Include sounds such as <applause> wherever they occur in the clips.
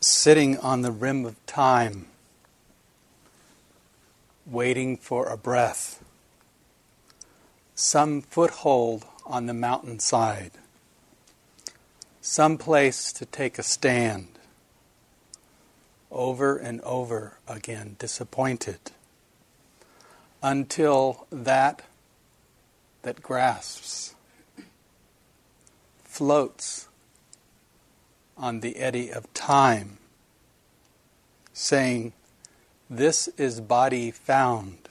sitting on the rim of time, waiting for a breath, some foothold on the mountainside, some place to take a stand, over and over again, disappointed, until that that grasps floats on the eddy of time, saying, This is body found,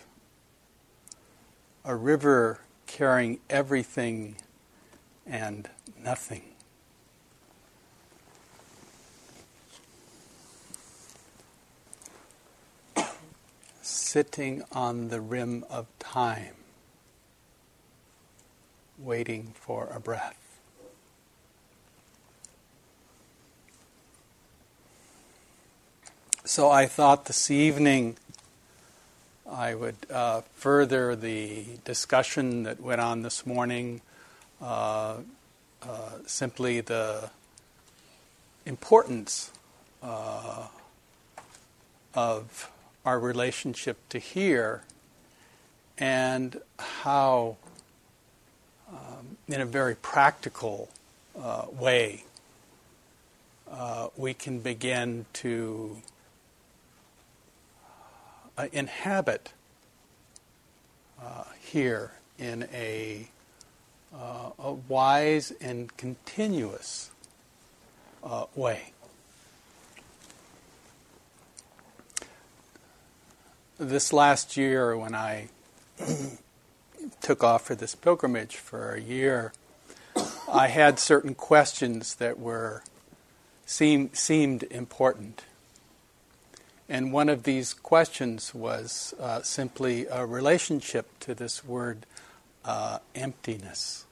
a river carrying everything and nothing. Sitting on the rim of time, waiting for a breath. So I thought this evening I would uh, further the discussion that went on this morning, uh, uh, simply the importance uh, of our relationship to here and how, um, in a very practical uh, way, uh, we can begin to uh, inhabit uh, here in a, uh, a, wise and continuous uh, way. This last year, when I <clears throat> took off for this pilgrimage for a year, I had certain questions that were seem, seemed important. And one of these questions was uh, simply a relationship to this word uh, emptiness.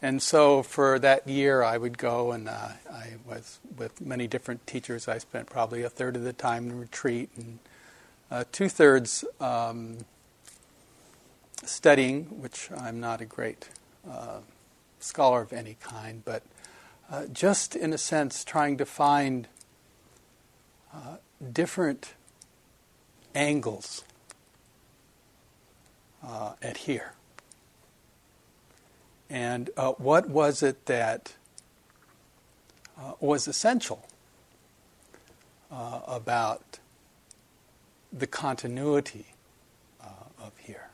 And so for that year, I would go and uh, I was with many different teachers. I spent probably a third of the time in retreat and uh, two thirds um, studying, which I'm not a great uh, scholar of any kind, but uh, just in a sense trying to find uh, different angles uh, at here. And uh, what was it that uh, was essential about the continuity of here?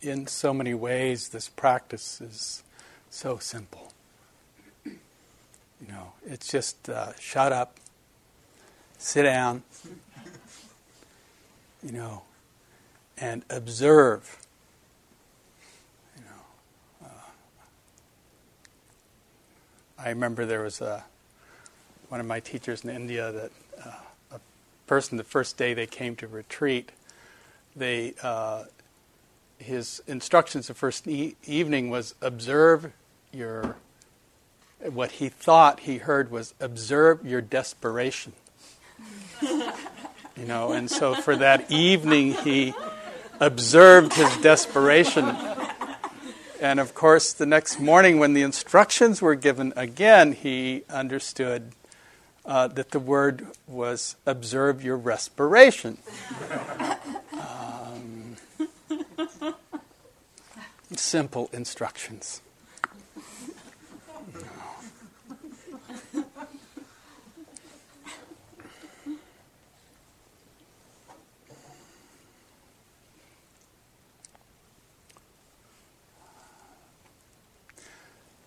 In so many ways, this practice is so simple. You know, it's just uh, shut up, sit down, you know, and observe. You know, uh, I remember there was a one of my teachers in India that uh, a person the first day they came to retreat, they uh, his instructions the first e- evening was observe your what he thought he heard was observe your desperation. You know and so for that evening he observed his desperation. And of course the next morning when the instructions were given again he understood uh, that the word was observe your respiration simple instructions.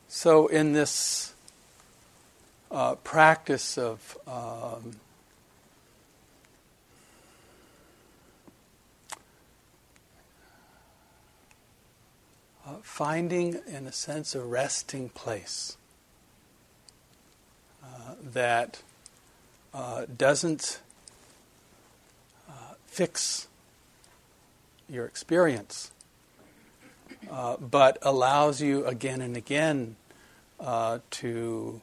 So, in this uh, practice of um, uh, finding, in a sense, a resting place uh, that uh, doesn't uh, fix your experience, uh, but allows you again and again uh, to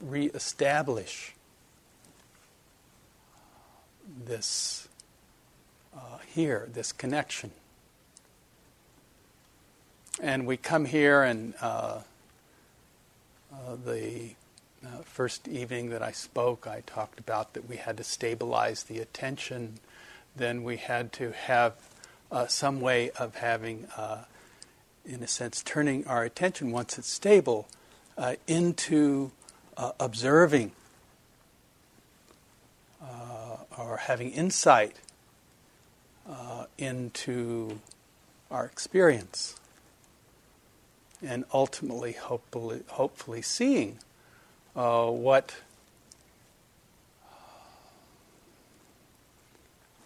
reestablish this uh, here, this connection. And we come here, and uh, uh, the uh, first evening that I spoke, I talked about that we had to stabilize the attention. Then we had to have uh, some way of having, uh, in a sense, turning our attention once it's stable uh, into uh, observing or having insight into our experience and ultimately, hopefully, hopefully seeing uh, what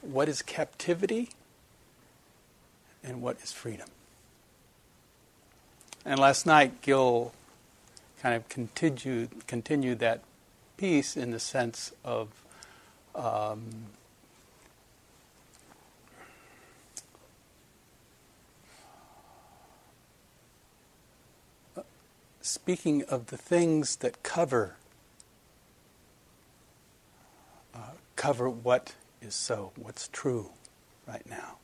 what is captivity and what is freedom. And last night, Gil kind of continued continued that piece in the sense of um, speaking of the things that cover uh, cover what is so, what's true right now.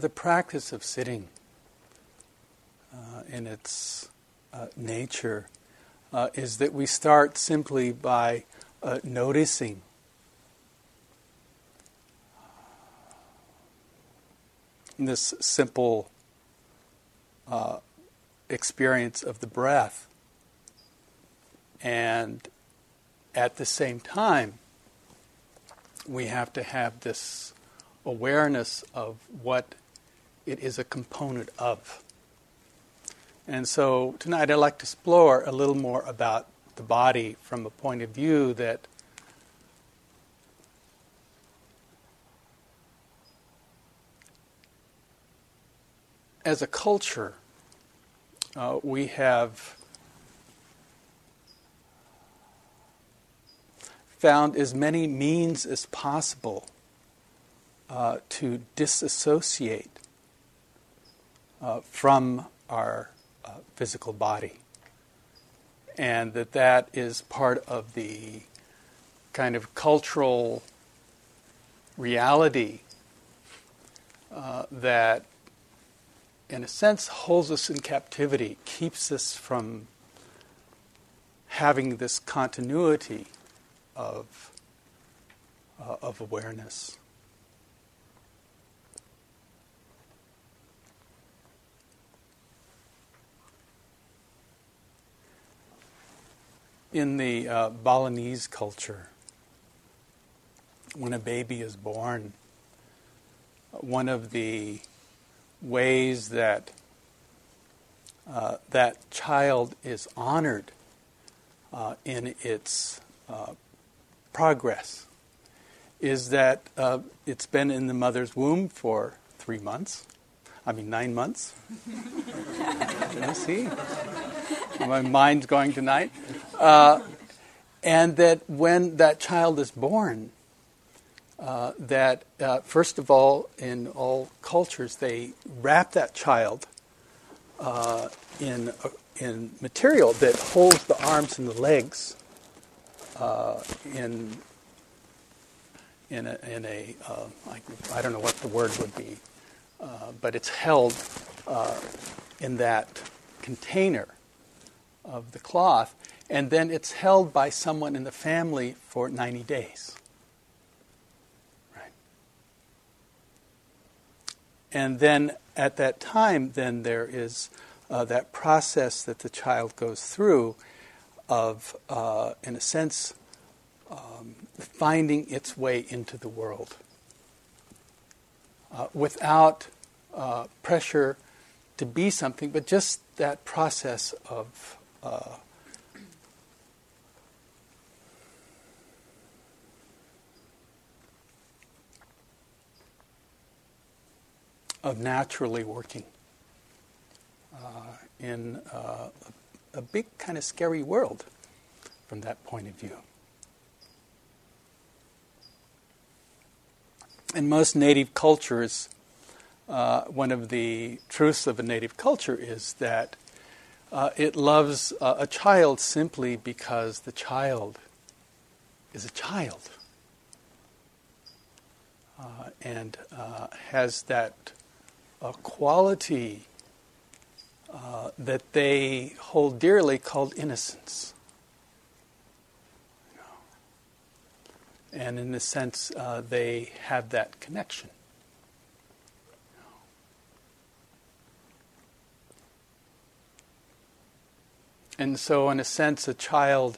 The practice of sitting uh, in its uh, nature uh, is that we start simply by uh, noticing this simple uh, experience of the breath. And at the same time, we have to have this awareness of what it is a component of. And so tonight I'd like to explore a little more about the body from a point of view that as a culture, uh, we have found as many means as possible uh, to disassociate uh, from our uh, physical body. And that that is part of the kind of cultural reality uh, that, in a sense, holds us in captivity, keeps us from having this continuity of, uh, of awareness. In the uh, Balinese culture, when a baby is born, one of the ways that uh, that child is honored uh, in its uh, progress is that uh, it's been in the mother's womb for three months. I mean, nine months. <laughs> see? <laughs> My mind's going tonight. Uh, and that when that child is born, uh, that uh, first of all, in all cultures, they wrap that child uh, in uh, in material that holds the arms and the legs uh, in in a, in a I, I don't know what the word would be, but it's held in that container of the cloth, and then it's held by someone in the family for 90 days. Right. And then at that time, then there is uh, that process that the child goes through of, uh, in a sense, um, finding its way into the world uh, without uh, pressure to be something, but just that process of uh, of naturally working uh, in uh, a, big kind of scary world from that point of view. In most native cultures, uh, one of the truths of a native culture is that uh, it loves uh, a child simply because the child is a child uh, and uh, has that uh, quality that they hold dearly called innocence. And in a sense, they have that connection. And so, in a sense, a child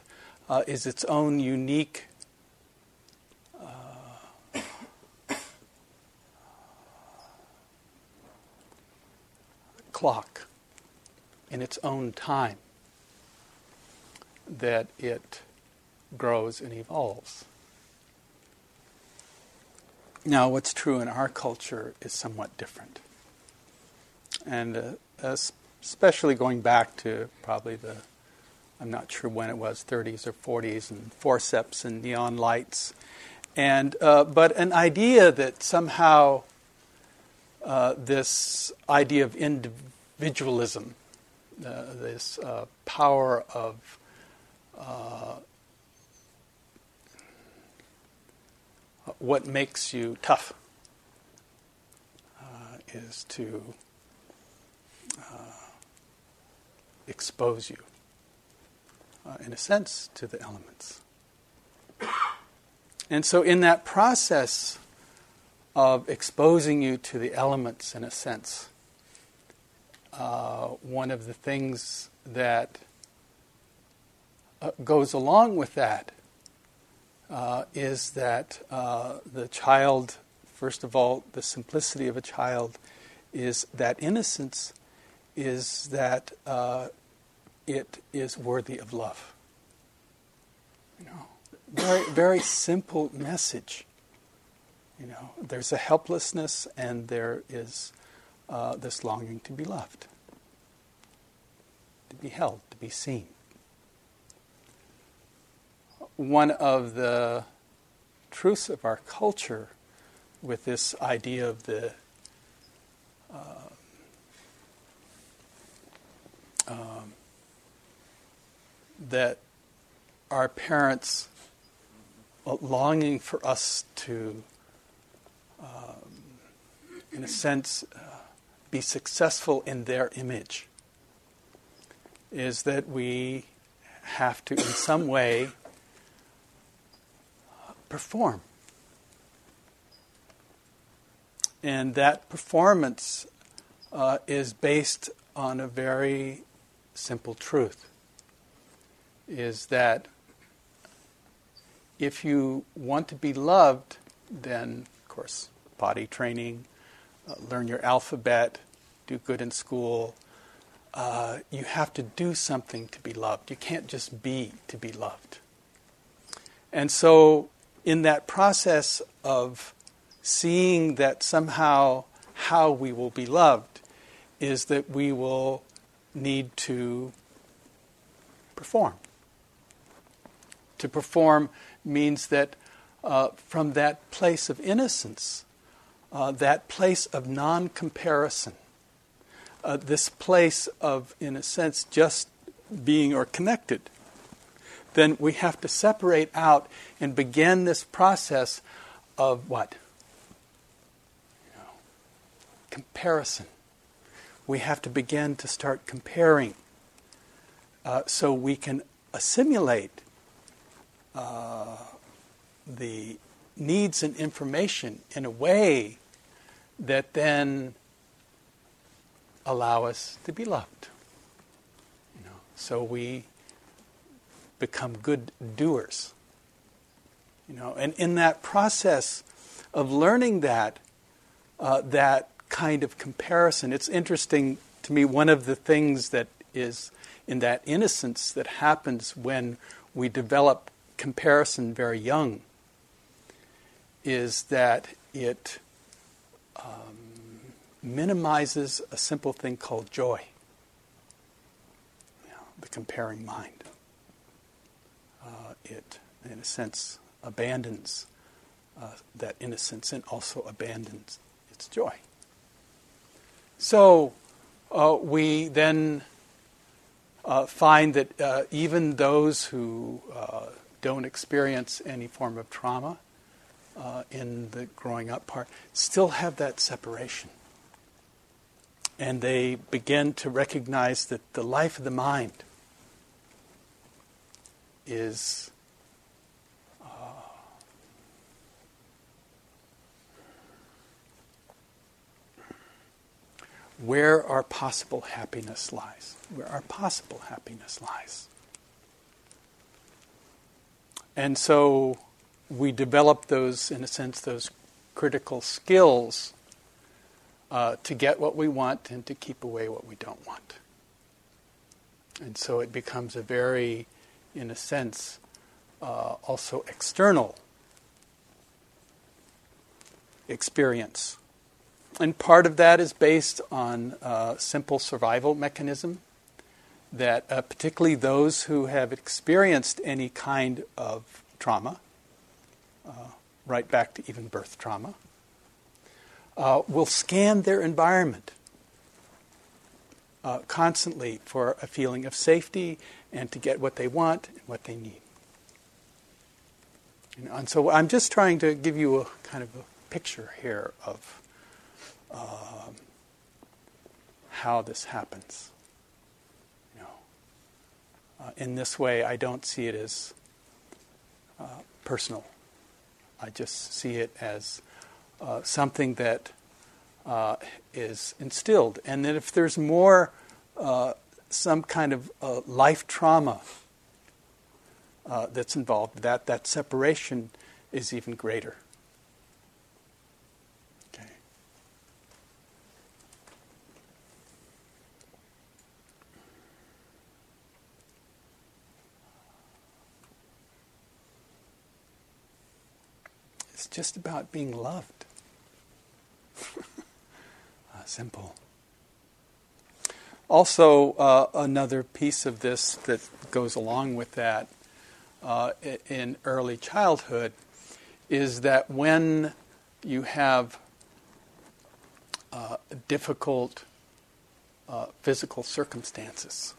uh, is its own unique uh, clock in its own time that it grows and evolves. Now, what's true in our culture is somewhat different. And uh, especially going back to probably the I'm not sure when it was, 30s or 40s, and forceps and neon lights. And, uh, but an idea that somehow uh, this idea of individualism, uh, this uh, power of uh, what makes you tough, uh, is to expose you uh, in a sense, to the elements. And so, in that process of exposing you to the elements, in a sense, uh, one of the things that uh, goes along with that uh, is that uh, the child, first of all, the simplicity of a child is that innocence, is that uh, it is worthy of love. You know, very, very simple message. You know, there's a helplessness and there is uh, this longing to be loved, to be held, to be seen. One of the truths of our culture with this idea of the uh, um, that our parents longing for us to, um, in a sense, uh, be successful in their image is that we have to, in some way, perform. And that performance uh, is based on a very simple truth is that if you want to be loved, then, of course, body training, uh, learn your alphabet, do good in school. Uh, you have to do something to be loved. You can't just be to be loved. And so, in that process of seeing that somehow how we will be loved is that we will need to perform. To perform means that uh, from that place of innocence, uh, that place of non comparison, uh, this place of, in a sense, just being or connected, then we have to separate out and begin this process of what? Comparison. We have to begin to start comparing uh, so we can assimilate uh, the needs and information in a way that then allow us to be loved. You know, so we become good doers. You know, and in that process of learning that, uh, that kind of comparison, it's interesting to me. One of the things that is in that innocence that happens when we develop comparison very young is that it um, minimizes a simple thing called joy, the comparing mind. Uh, it, in a sense, abandons uh, that innocence and also abandons its joy. So uh, we then uh, find that uh, even those who uh, don't experience any form of trauma uh, in the growing up part still have that separation. And they begin to recognize that the life of the mind is uh, where our possible happiness lies, where our possible happiness lies. And so we develop those, in a sense, those critical skills uh, to get what we want and to keep away what we don't want. And so it becomes a very, in a sense, uh, also external experience. And part of that is based on a simple survival mechanism that, uh, particularly those who have experienced any kind of trauma, uh, right back to even birth trauma, uh, will scan their environment uh, constantly for a feeling of safety and to get what they want and what they need. You know, and so I'm just trying to give you a kind of a picture here of um, how this happens. Uh, in this way, I don't see it as uh, personal. I just see it as uh, something that uh, is instilled, and that if there's more, uh, some kind of uh, life trauma that's involved, that that separation is even greater. Just about being loved. <laughs> uh, simple. Also, uh, another piece of this that goes along with that uh, in early childhood is that when you have uh, difficult uh, physical circumstances,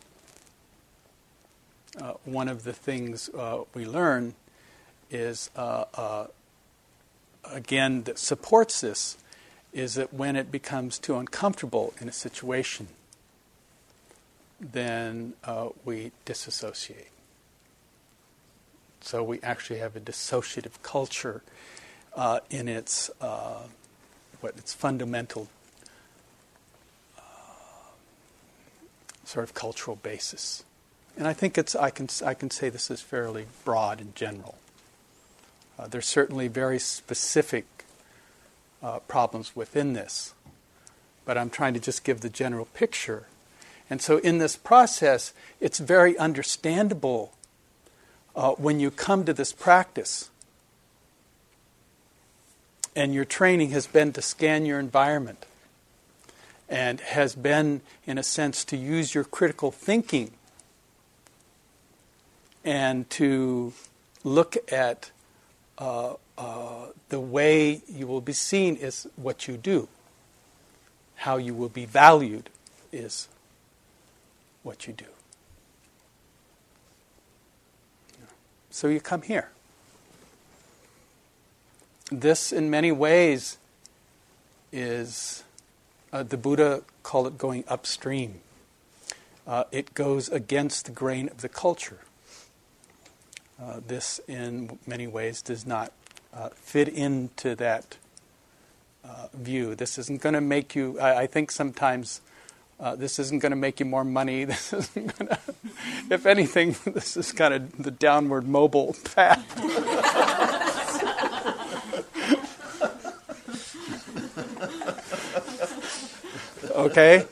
uh, one of the things we learn is again, that supports this is that when it becomes too uncomfortable in a situation, then uh, we disassociate. So we actually have a dissociative culture uh, in its uh, what its fundamental uh, sort of cultural basis. And I think it's I can I can say this is fairly broad and general. Uh, there's certainly very specific uh, problems within this, but I'm trying to just give the general picture. And so, in this process, it's very understandable uh, when you come to this practice and your training has been to scan your environment and has been, in a sense, to use your critical thinking and to look at uh, uh, the way you will be seen is what you do. How you will be valued is what you do. So you come here. This, in many ways, is uh, the Buddha called it going upstream. Uh, it goes against the grain of the culture. Uh, this, in many ways, does not uh, fit into that uh, view. This isn't going to make you, I, I think sometimes uh, this isn't going to make you more money. <laughs> This isn't going to, if anything, <laughs> this is kind of the downward mobile path. <laughs> okay?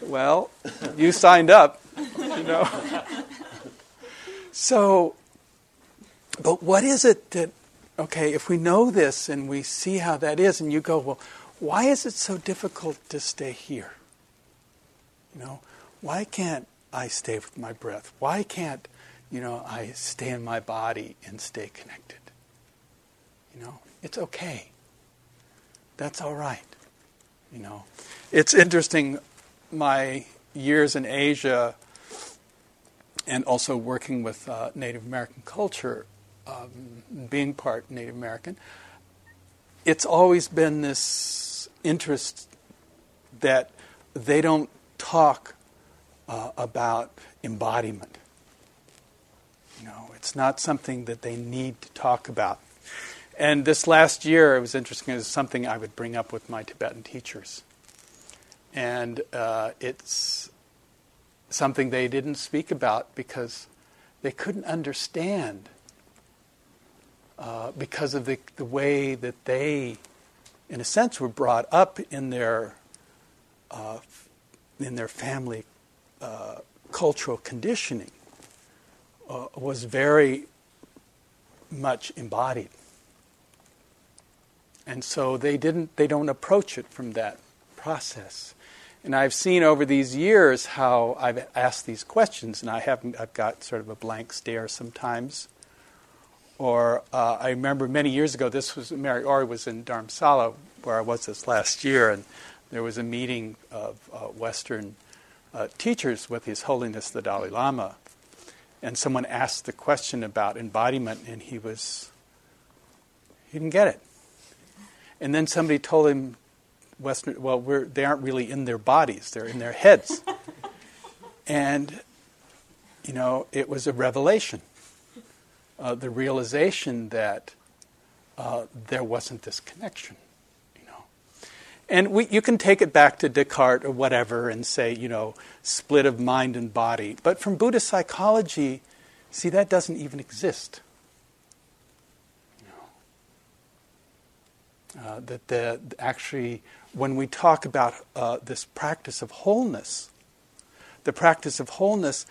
Well, you signed up you know. so, but what is it that okay, if we know this and we see how that is, and you go, well, why is it so difficult to stay here? You know, why can't I stay with my breath? Why can't, you know, I stay in my body and stay connected? You know, it's okay. That's all right. You know, it's interesting. My years in Asia and also working with uh, Native American culture, um, being part Native American, it's always been this interest that they don't talk uh, about embodiment. You know, it's not something that they need to talk about. And this last year, it was interesting. It was something I would bring up with my Tibetan teachers, and uh, it's something they didn't speak about because they couldn't understand uh, because of the, the way that they, in a sense, were brought up in their uh, in their family uh, cultural conditioning uh, was very much embodied, and so they didn't they don't approach it from that process. And I've seen over these years how I've asked these questions, and I haven't. I've got sort of a blank stare sometimes. Or uh, I remember many years ago, this was Mary Ori was in Dharamsala, where I was this last year, and there was a meeting of uh, Western uh, teachers with His Holiness the Dalai Lama, and someone asked the question about embodiment, and he was he didn't get it. And then somebody told him Western, well, they aren't really in their bodies, they're in their heads. <laughs> and, you know, it was a revelation. Uh, the realization that uh, there wasn't this connection, you know. And we, you can take it back to Descartes or whatever and say, you know, split of mind and body. But from Buddhist psychology, see, that doesn't even exist. Uh, that the, actually when we talk about uh, this practice of wholeness, the practice of wholeness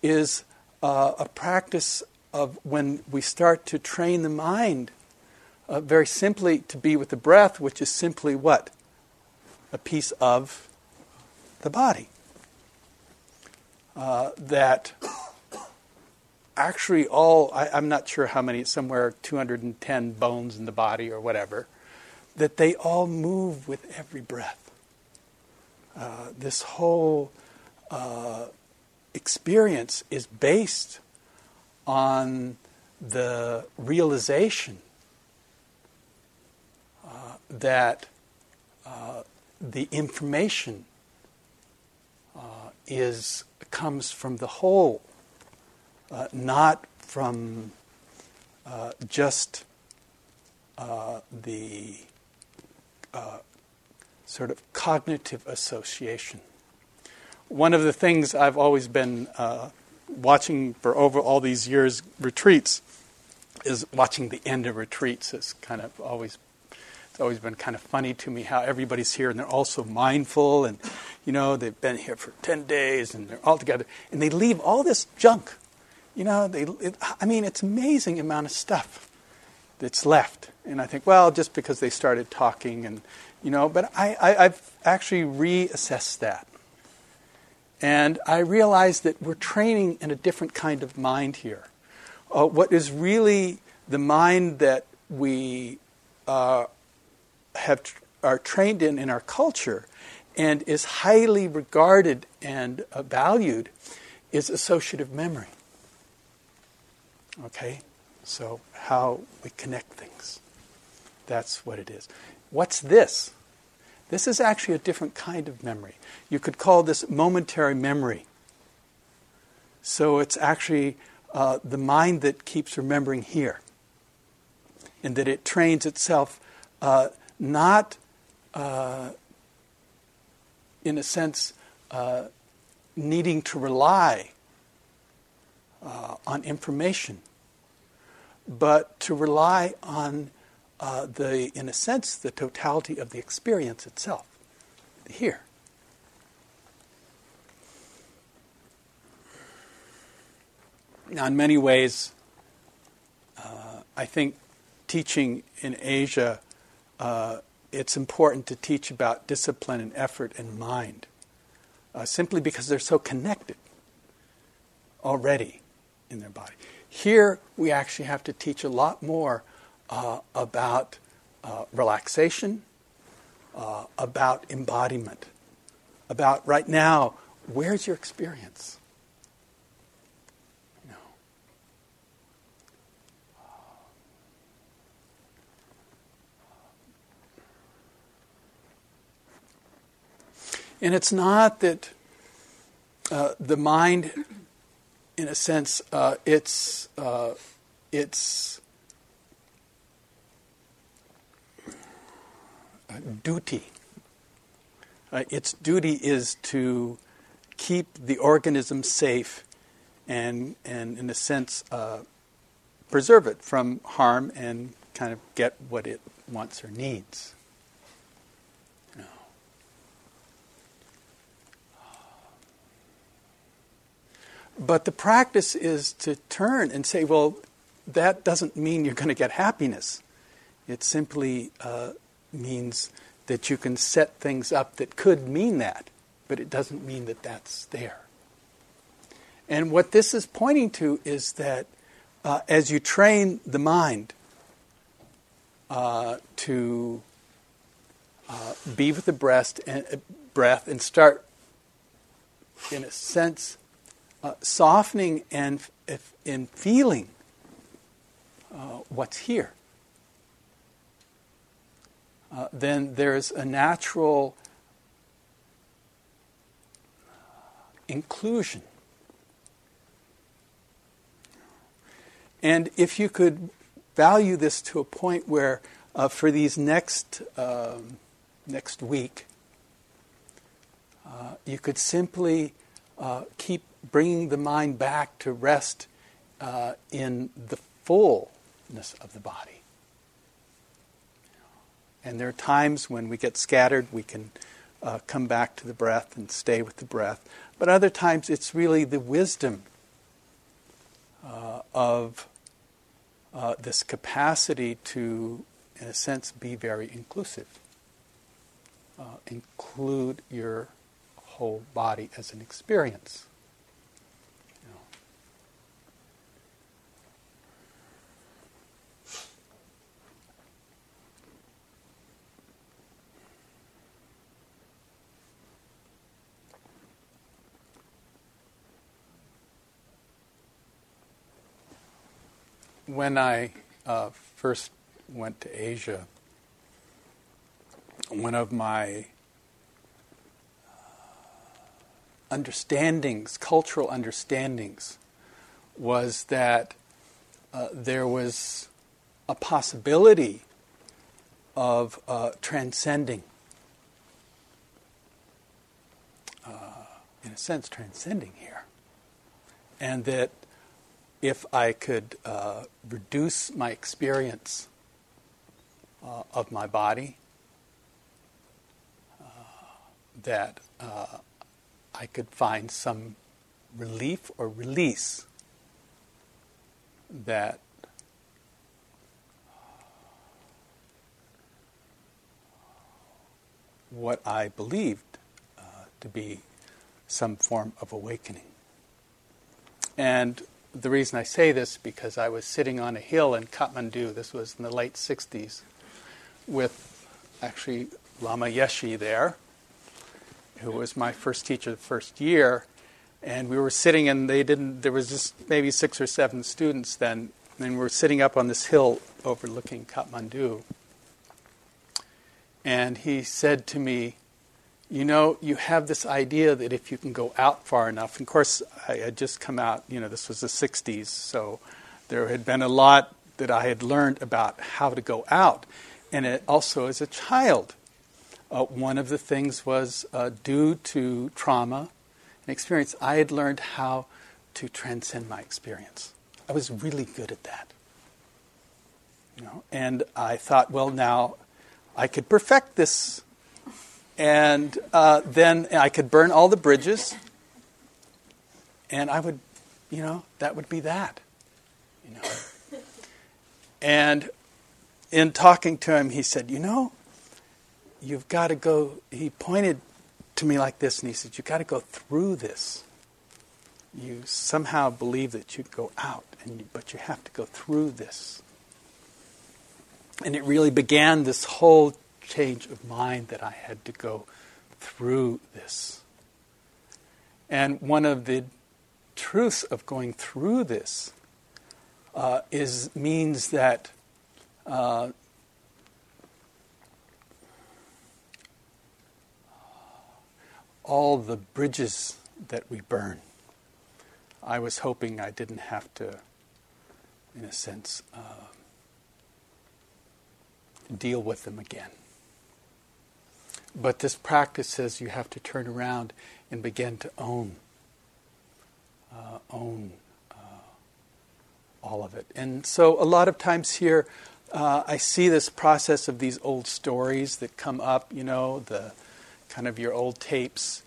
is uh, a practice of when we start to train the mind uh, very simply to be with the breath, which is simply what? A piece of the body. Uh, that actually all, I, I'm not sure how many, somewhere 210 bones in the body or whatever that they all move with every breath. Uh, this whole uh, experience is based on the realization uh, that uh, the information uh, is comes from the whole, uh, not from just the uh, sort of cognitive association. One of the things I've always been uh, watching for over all these years retreats is watching the end of retreats. It's kind of always it's always been kind of funny to me how everybody's here and they're all so mindful and you know they've been here for 10 days and they're all together and they leave all this junk you know they it, i mean it's amazing amount of stuff that's left. And I think, well, just because they started talking, and you know, but I, I, have actually reassessed that. And I realized that we're training in a different kind of mind here. Uh, what is really the mind that we uh, have are trained in in our culture and is highly regarded and uh, valued is associative memory. Okay? So, how we connect things. That's what it is. What's this? This is actually a different kind of memory. You could call this momentary memory. So, it's actually uh, the mind that keeps remembering here, and that it trains itself uh, not, uh, in a sense, uh, needing to rely uh, on information but to rely on uh, the, in a sense, the totality of the experience itself, here. Now, in many ways, uh, I think teaching in Asia, uh, it's important to teach about discipline and effort and mind, uh, simply because they're so connected already in their body. Here, we actually have to teach a lot more uh, about uh, relaxation, uh, about embodiment, about right now, where's your experience? And it's not that uh, the mind in a sense, uh, it's uh, it's duty. Uh, its duty is to keep the organism safe and, and in a sense, uh, preserve it from harm and kind of get what it wants or needs. But the practice is to turn and say, well, that doesn't mean you're going to get happiness. It's simply uh, means that you can set things up that could mean that, but it doesn't mean that that's there. And what this is pointing to is that uh, as you train the mind uh, to uh, be with the breast and, uh, breath and start, in a sense, uh, softening and in feeling uh, what's here, uh, then there's a natural inclusion. And if you could value this to a point where, uh, for these next um, next week, uh, you could simply uh, keep bringing the mind back to rest uh, in the fullness of the body. And there are times when we get scattered, we can uh, come back to the breath and stay with the breath. But other times it's really the wisdom uh, of uh, this capacity to, in a sense, be very inclusive. Uh, include your whole body as an experience. When I uh, first went to Asia, one of my understandings, cultural understandings, was that uh, there was a possibility of uh, transcending, uh, in a sense, transcending here. And that if I could uh, reduce my experience uh, of my body, uh, that I could find some relief or release that what I believed uh, to be some form of awakening. And the reason I say this because I was sitting on a hill in Kathmandu. This was in the late 60s, with actually Lama Yeshe there, who was my first teacher the first year, and we were sitting and they didn't. There was just maybe six or seven students then, and we were sitting up on this hill overlooking Kathmandu. And he said to me, you know, you have this idea that if you can go out far enough, and of course, I had just come out, you know, this was the 60s, so there had been a lot that I had learned about how to go out. And it also as a child, uh, one of the things was uh, due to trauma and experience, I had learned how to transcend my experience. I was really good at that. You know, and I thought, well, now I could perfect this and uh, then I could burn all the bridges, and I would, you know, that would be that. You know. And in talking to him, he said, You know, you've got to go. He pointed to me like this and he said, You've got to go through this. You somehow believe that you go out, and you, but you have to go through this. And it really began this whole change of mind that I had to go through this. And one of the truths of going through this uh, is means that uh, all the bridges that we burn. I was hoping I didn't have to, in a sense, uh, deal with them again. But this practice says you have to turn around and begin to own, uh, own uh, all of it. And so, a lot of times here, uh, I see this process of these old stories that come up. You know, the kind of your old tapes,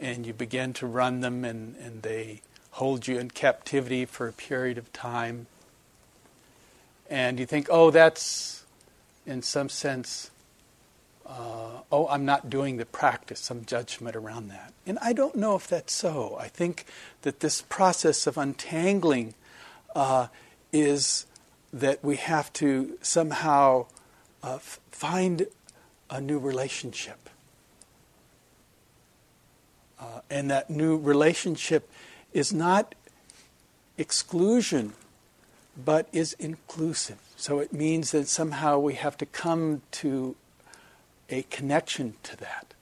and you begin to run them, and, and they hold you in captivity for a period of time. And you think, oh, that's in some sense uh, oh, I'm not doing the practice, some judgment around that. And I don't know if that's so. I think that this process of untangling uh, is that we have to somehow uh, f- find a new relationship. Uh, and that new relationship is not exclusion, but is inclusive. So it means that somehow we have to come to a connection to that.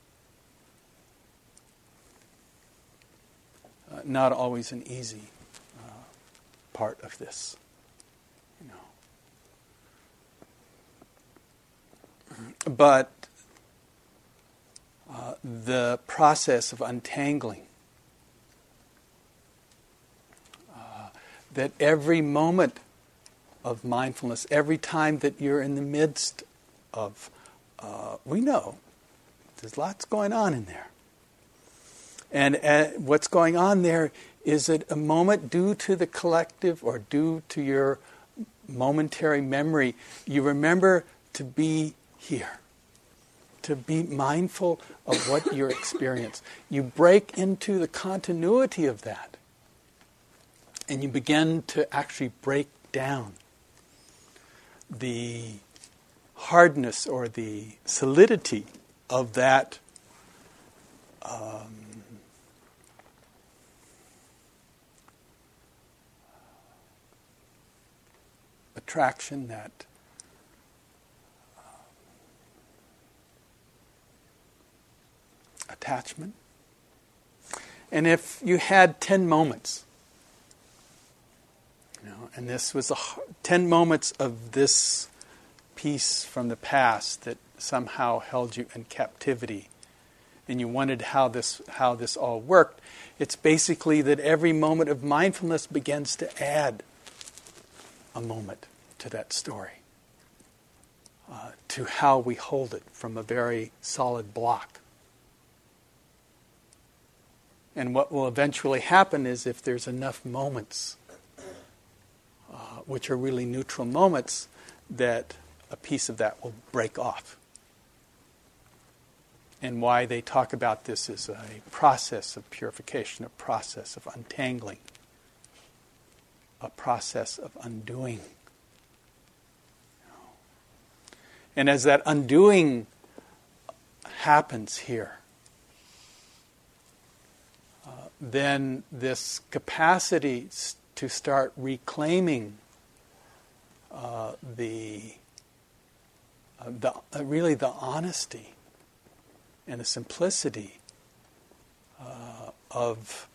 Uh, not always an easy uh, part of this, you know. <clears throat> But uh, the process of untangling, uh, that every moment of mindfulness, every time that you're in the midst of uh, we know there's lots going on in there. And uh, what's going on there is that a moment due to the collective or due to your momentary memory, you remember to be here, to be mindful of what <laughs> you experience. You break into the continuity of that, and you begin to actually break down the hardness or the solidity of that um, attraction, that uh, attachment. And if you had 10 moments, you know, and this was a, 10 moments of this piece from the past that somehow held you in captivity and you wondered how this how this all worked it's basically that every moment of mindfulness begins to add a moment to that story uh, to how we hold it from a very solid block. And what will eventually happen is if there's enough moments uh, which are really neutral moments that a piece of that will break off. And why they talk about this as a process of purification, a process of untangling, a process of undoing. And as that undoing happens here, uh, then this capacity to start reclaiming uh, the the, uh, really the honesty and the simplicity uh, of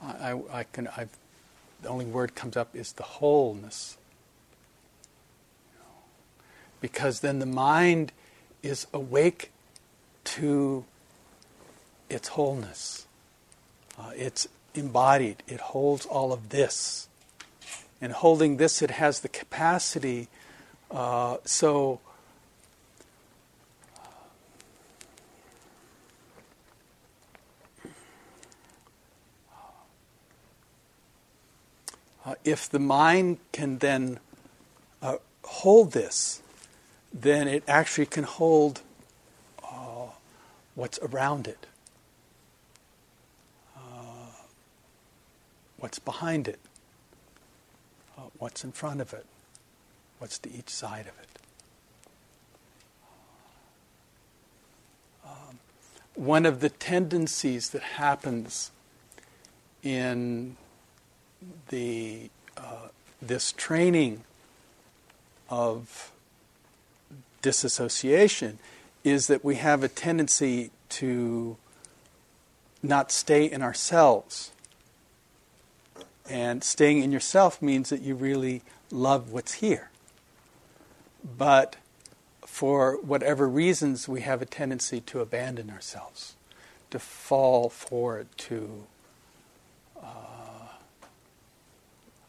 I, I can. I've, the only word comes up is the wholeness, because then the mind is awake to its wholeness. Uh, it's embodied, it holds all of this. And holding this, it has the capacity. Uh, so, uh, if the mind can then uh, hold this, then it actually can hold what's around it, uh, what's behind it, uh, what's in front of it, what's to each side of it. Um, one of the tendencies that happens in the uh, this training of disassociation is that we have a tendency to not stay in ourselves. And staying in yourself means that you really love what's here. But for whatever reasons, we have a tendency to abandon ourselves, to fall forward, to uh,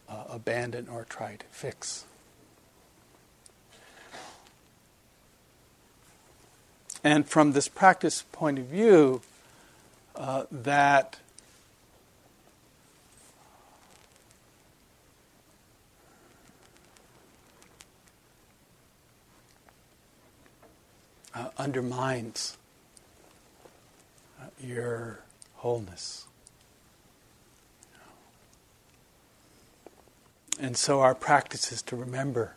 uh, abandon or try to fix. And from this practice point of view, uh, that uh, undermines uh, your wholeness. And so our practice is to remember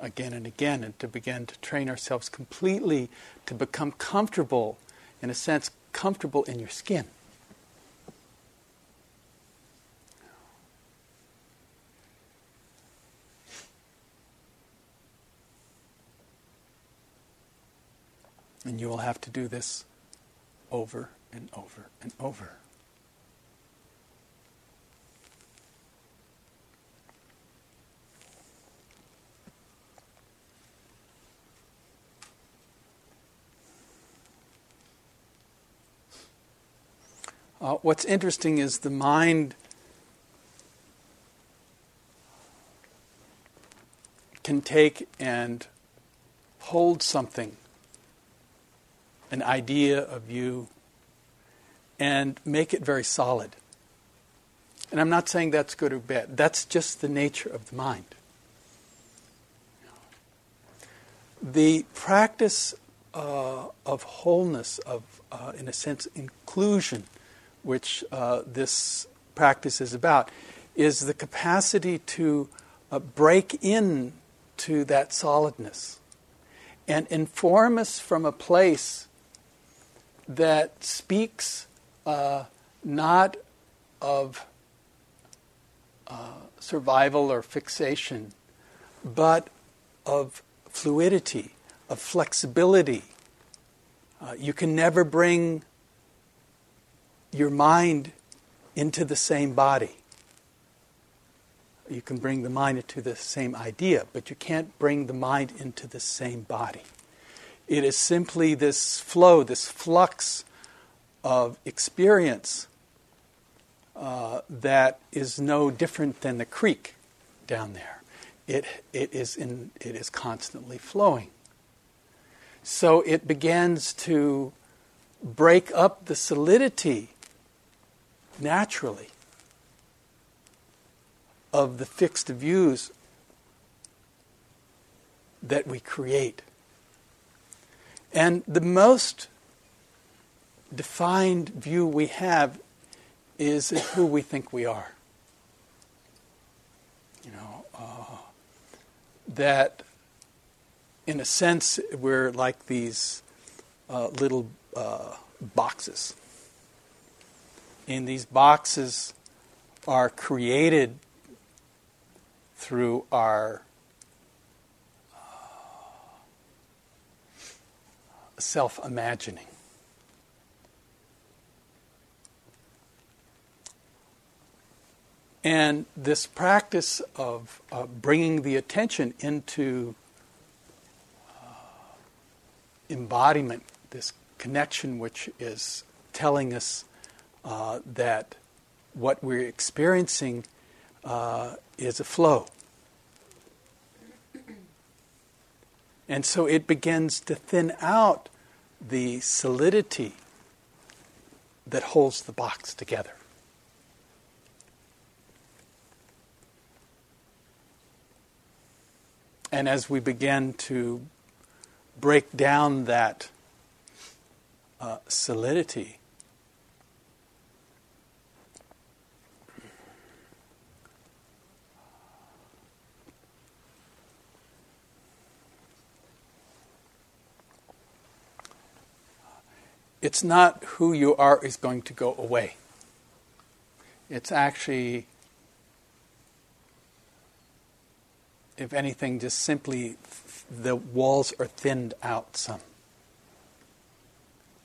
again and again and to begin to train ourselves completely to become comfortable, in a sense, comfortable in your skin. And you will have to do this over and over and over. Uh, what's interesting is the mind can take and hold something, an idea of you, and make it very solid. And I'm not saying that's good or bad, that's just the nature of the mind. The practice uh, of wholeness, of, uh, in a sense, inclusion, which uh, this practice is about, is the capacity to uh, break in to that solidness and inform us from a place that speaks uh, not of uh, survival or fixation, but of fluidity, of flexibility. Uh, you can never bring your mind into the same body. You can bring the mind into the same idea, but you can't bring the mind into the same body. It is simply this flow, this flux of experience uh, that is no different than the creek down there. It, it, is in, it is constantly flowing. So it begins to break up the solidity naturally of the fixed views that we create. And the most defined view we have is who we think we are. You know, uh, that in a sense we're like these uh, little uh, boxes and these boxes are created through our uh, self imagining. And this practice of uh, bringing the attention into uh, embodiment, this connection which is telling us uh, that what we're experiencing uh, is a flow. And so it begins to thin out the solidity that holds the box together. And as we begin to break down that uh, solidity, it's not who you are is going to go away. It's actually, if anything, just simply the walls are thinned out some.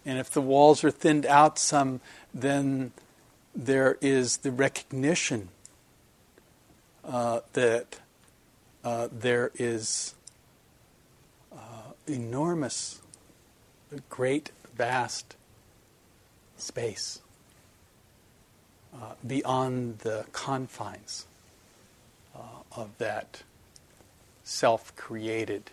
And if the walls are thinned out some, then there is the recognition uh, that uh, there is uh, enormous, great vast space uh, beyond the confines uh, of that self created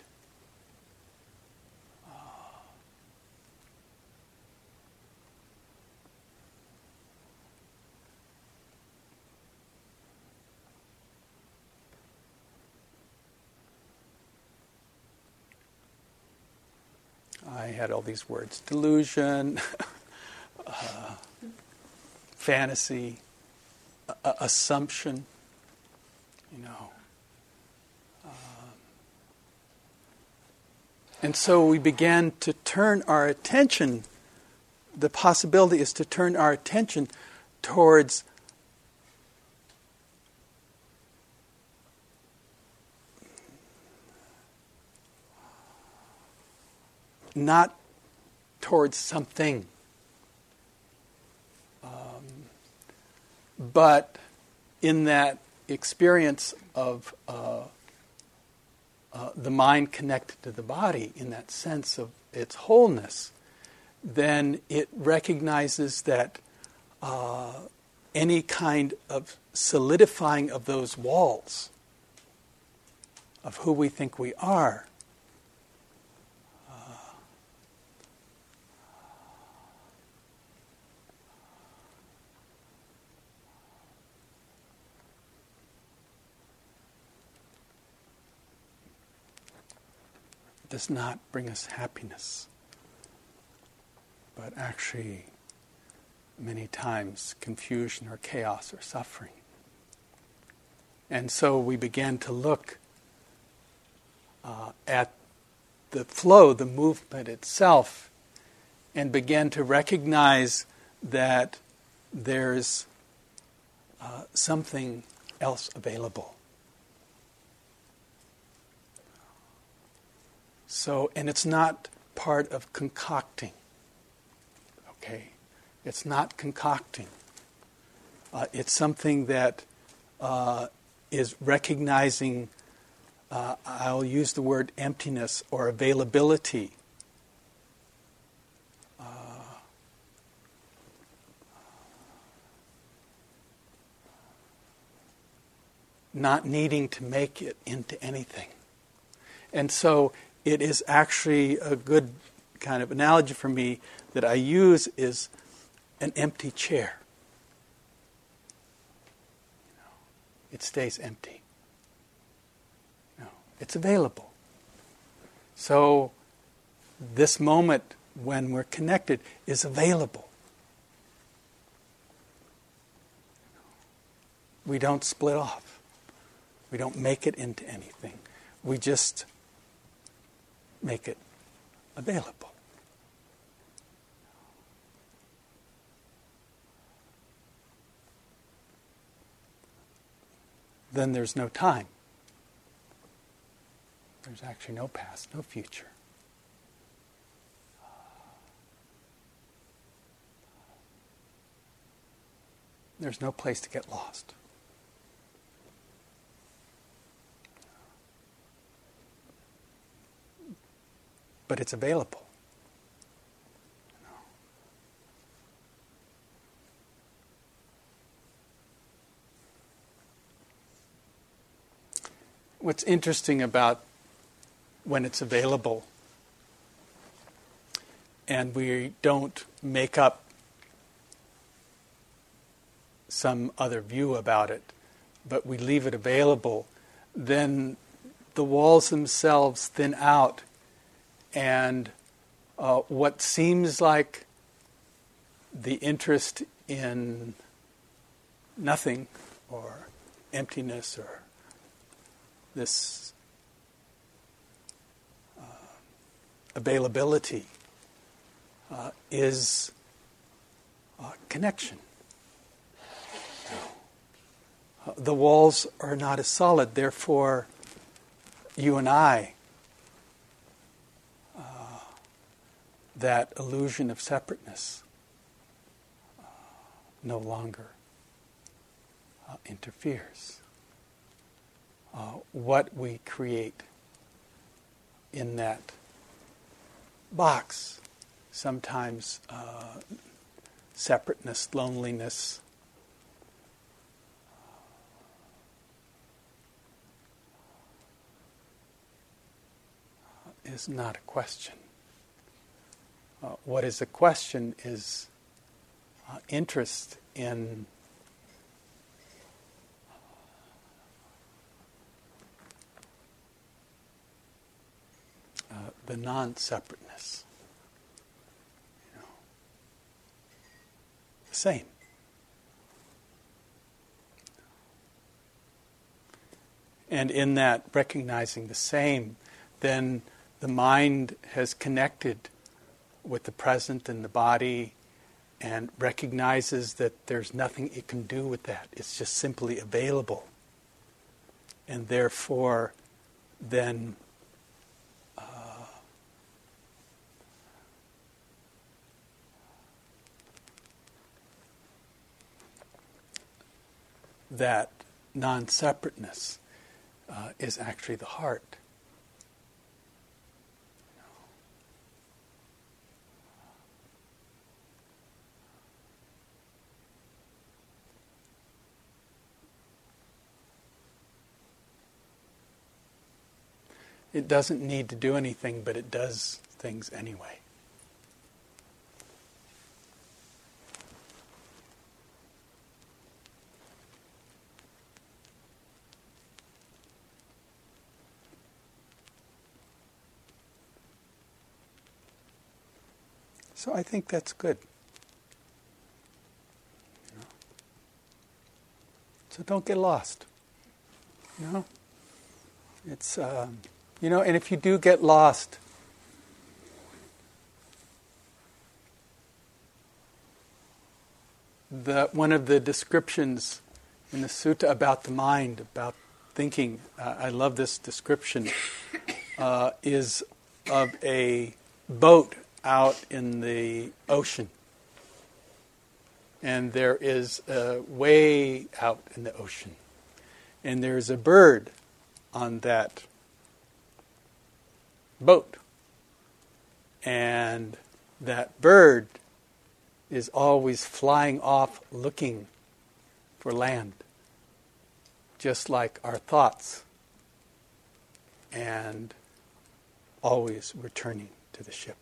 I had all these words delusion, <laughs> uh, fantasy, uh, assumption, you know. Um, and so we began to turn our attention, the possibility is to turn our attention towards not towards something, um, but in that experience of uh, uh, the mind connected to the body, in that sense of its wholeness, then it recognizes that uh, any kind of solidifying of those walls of who we think we are does not bring us happiness, but actually, many times, confusion or chaos or suffering. And so we began to look uh, at the flow, the movement itself, and began to recognize that there's uh, something else available. So, and it's not part of concocting. Okay? It's not concocting. Uh, it's something that uh, is recognizing, uh, I'll use the word emptiness or availability. Uh, not needing to make it into anything. And so it is actually a good kind of analogy for me that I use is an empty chair. it stays empty. it's available. So this moment when we're connected is available. We don't split off. We don't make it into anything. We just make it available. Then there's no time. There's actually no past, no future. There's no place to get lost. But it's available. What's interesting about when it's available and we don't make up some other view about it, but we leave it available, then the walls themselves thin out, and uh, what seems like the interest in nothing or emptiness or this uh, availability uh, is uh, connection. Uh, the walls are not as solid, therefore, you and I, that illusion of separateness uh, no longer uh, interferes. Uh, what we create in that box, sometimes uh, separateness, loneliness, is not a question. Uh, what is a question is uh, interest in uh, the non separateness. You know, the same. And in that, recognizing the same, then the mind has connected with the present and the body and recognizes that there's nothing it can do with that. It's just simply available. And therefore, then uh, that non separateness uh, is actually the heart. It doesn't need to do anything, but it does things anyway. So I think that's good. So don't get lost. You know, it's. Um, you know, and if you do get lost, the, one of the descriptions in the sutta about the mind, about thinking, uh, I love this description, uh, is of a boat out in the ocean. And there is a way out in the ocean. And there's a bird on that boat. And that bird is always flying off looking for land, just like our thoughts, and always returning to the ship,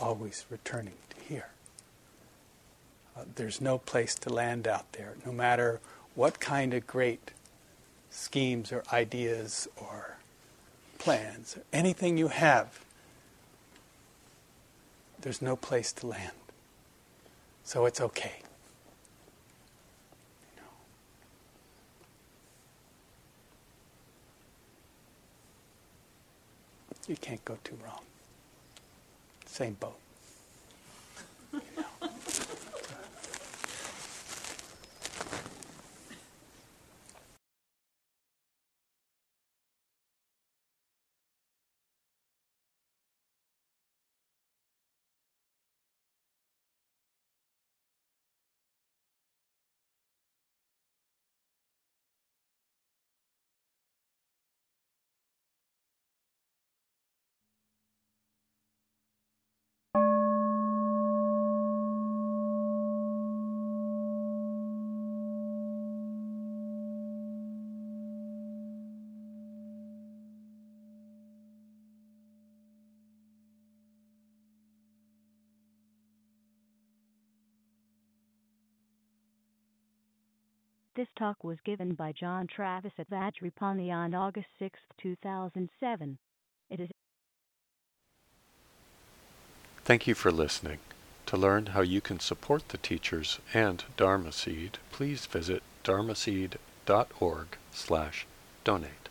always returning to here. Uh, there's no place to land out there, no matter what kind of great schemes or ideas or plans, or anything you have, there's no place to land. So it's okay. You, you can't go too wrong. Same boat. This talk was given by John Travis at Vajrapani on August 6, 2007. It is Thank you for listening. To learn how you can support the teachers and Dharma Seed, please visit dharmaseed.org slash donate.